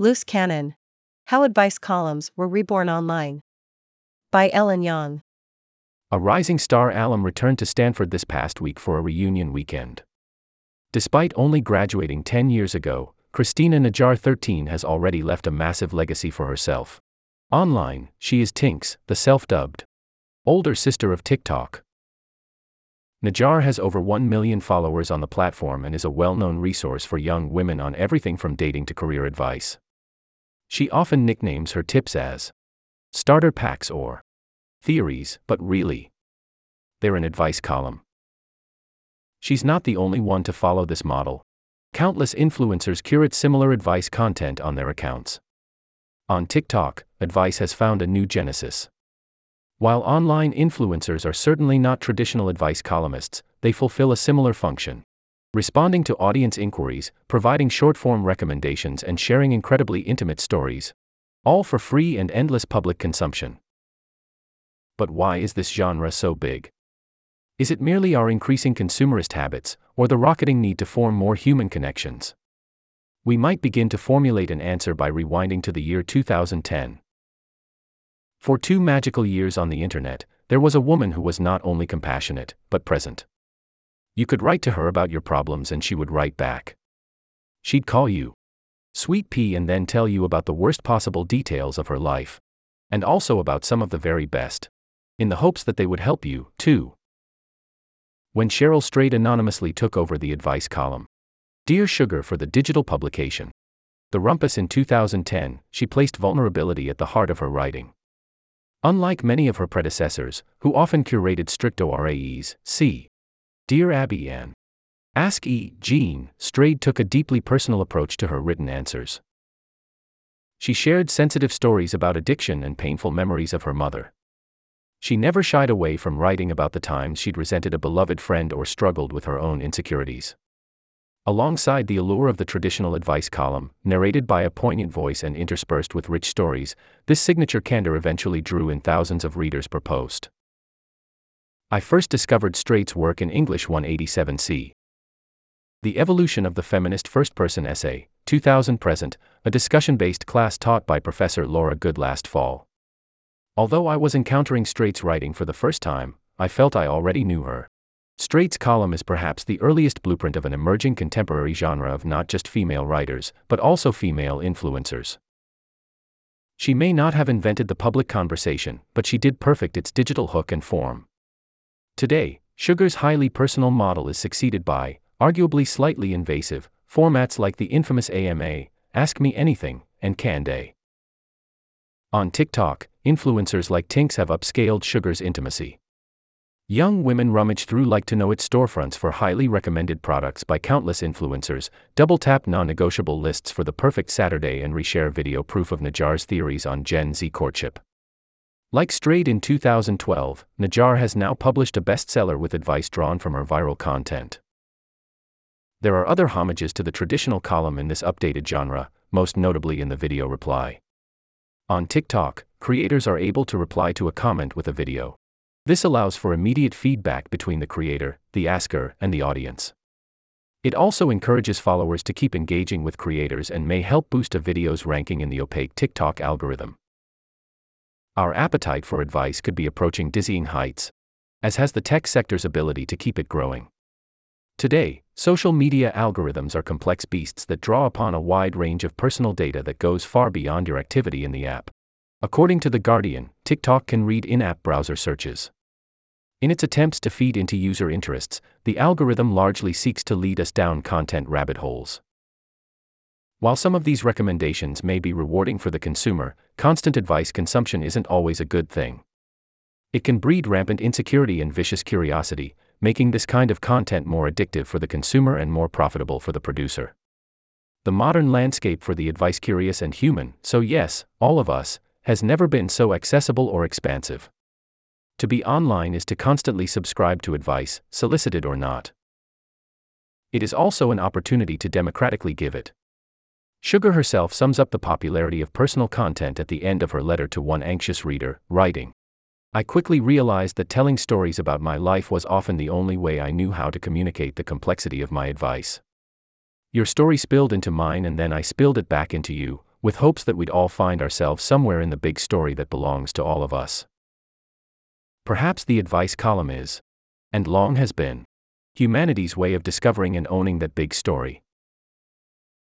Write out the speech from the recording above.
Loose Canon How Advice Columns Were Reborn Online. By Ellen Yang. A rising star alum returned to Stanford this past week for a reunion weekend. Despite only graduating 10 years ago, Christina Najjar 13 has already left a massive legacy for herself. Online, she is Tinx, the self dubbed older sister of TikTok. Najjar has over 1 million followers on the platform and is a well known resource for young women on everything from dating to career advice. She often nicknames her tips as starter packs or theories, but really, they're an advice column. She's not the only one to follow this model. Countless influencers curate similar advice content on their accounts. On TikTok, advice has found a new genesis. While online influencers are certainly not traditional advice columnists, they fulfill a similar function. Responding to audience inquiries, providing short form recommendations, and sharing incredibly intimate stories. All for free and endless public consumption. But why is this genre so big? Is it merely our increasing consumerist habits, or the rocketing need to form more human connections? We might begin to formulate an answer by rewinding to the year 2010. For two magical years on the internet, there was a woman who was not only compassionate, but present. You could write to her about your problems and she would write back. She'd call you Sweet Pea and then tell you about the worst possible details of her life. And also about some of the very best. In the hopes that they would help you, too. When Cheryl Strayed anonymously took over the advice column, Dear Sugar for the digital publication, The Rumpus in 2010, she placed vulnerability at the heart of her writing. Unlike many of her predecessors, who often curated strict ORAEs, see Dear Abby Ann. Ask E. Jean, Strayed took a deeply personal approach to her written answers. She shared sensitive stories about addiction and painful memories of her mother. She never shied away from writing about the times she'd resented a beloved friend or struggled with her own insecurities. Alongside the allure of the traditional advice column, narrated by a poignant voice and interspersed with rich stories, this signature candor eventually drew in thousands of readers per post. I first discovered Strayed's work in English 187c. The Evolution of the Feminist First Person Essay, 2000 Present, a discussion based class taught by Professor Laura Goode last fall. Although I was encountering Strayed's writing for the first time, I felt I already knew her. Strayed's column is perhaps the earliest blueprint of an emerging contemporary genre of not just female writers, but also female influencers. She may not have invented the public conversation, but she did perfect its digital hook and form. Today, Sugar's highly personal model is succeeded by, arguably slightly invasive, formats like the infamous AMA, Ask Me Anything, and Canday. On TikTok, influencers like Tinx have upscaled Sugar's intimacy. Young women rummage through like to know it storefronts for highly recommended products by countless influencers, double tap non negotiable lists for the perfect Saturday, and reshare video proof of Najjar's theories on Gen Z courtship. Like Strayed in 2012, Najjar has now published a bestseller with advice drawn from her viral content. There are other homages to the traditional column in this updated genre, most notably in the video reply. On TikTok, creators are able to reply to a comment with a video. This allows for immediate feedback between the creator, the asker, and the audience. It also encourages followers to keep engaging with creators and may help boost a video's ranking in the opaque TikTok algorithm. Our appetite for advice could be approaching dizzying heights, as has the tech sector's ability to keep it growing. Today, social media algorithms are complex beasts that draw upon a wide range of personal data that goes far beyond your activity in the app. According to The Guardian, TikTok can read in app browser searches. In its attempts to feed into user interests, the algorithm largely seeks to lead us down content rabbit holes. While some of these recommendations may be rewarding for the consumer, constant advice consumption isn't always a good thing. It can breed rampant insecurity and vicious curiosity, making this kind of content more addictive for the consumer and more profitable for the producer. The modern landscape for the advice curious and human, so yes, all of us, has never been so accessible or expansive. To be online is to constantly subscribe to advice, solicited or not. It is also an opportunity to democratically give it. Sugar herself sums up the popularity of personal content at the end of her letter to one anxious reader, writing I quickly realized that telling stories about my life was often the only way I knew how to communicate the complexity of my advice. Your story spilled into mine and then I spilled it back into you, with hopes that we'd all find ourselves somewhere in the big story that belongs to all of us. Perhaps the advice column is, and long has been, humanity's way of discovering and owning that big story.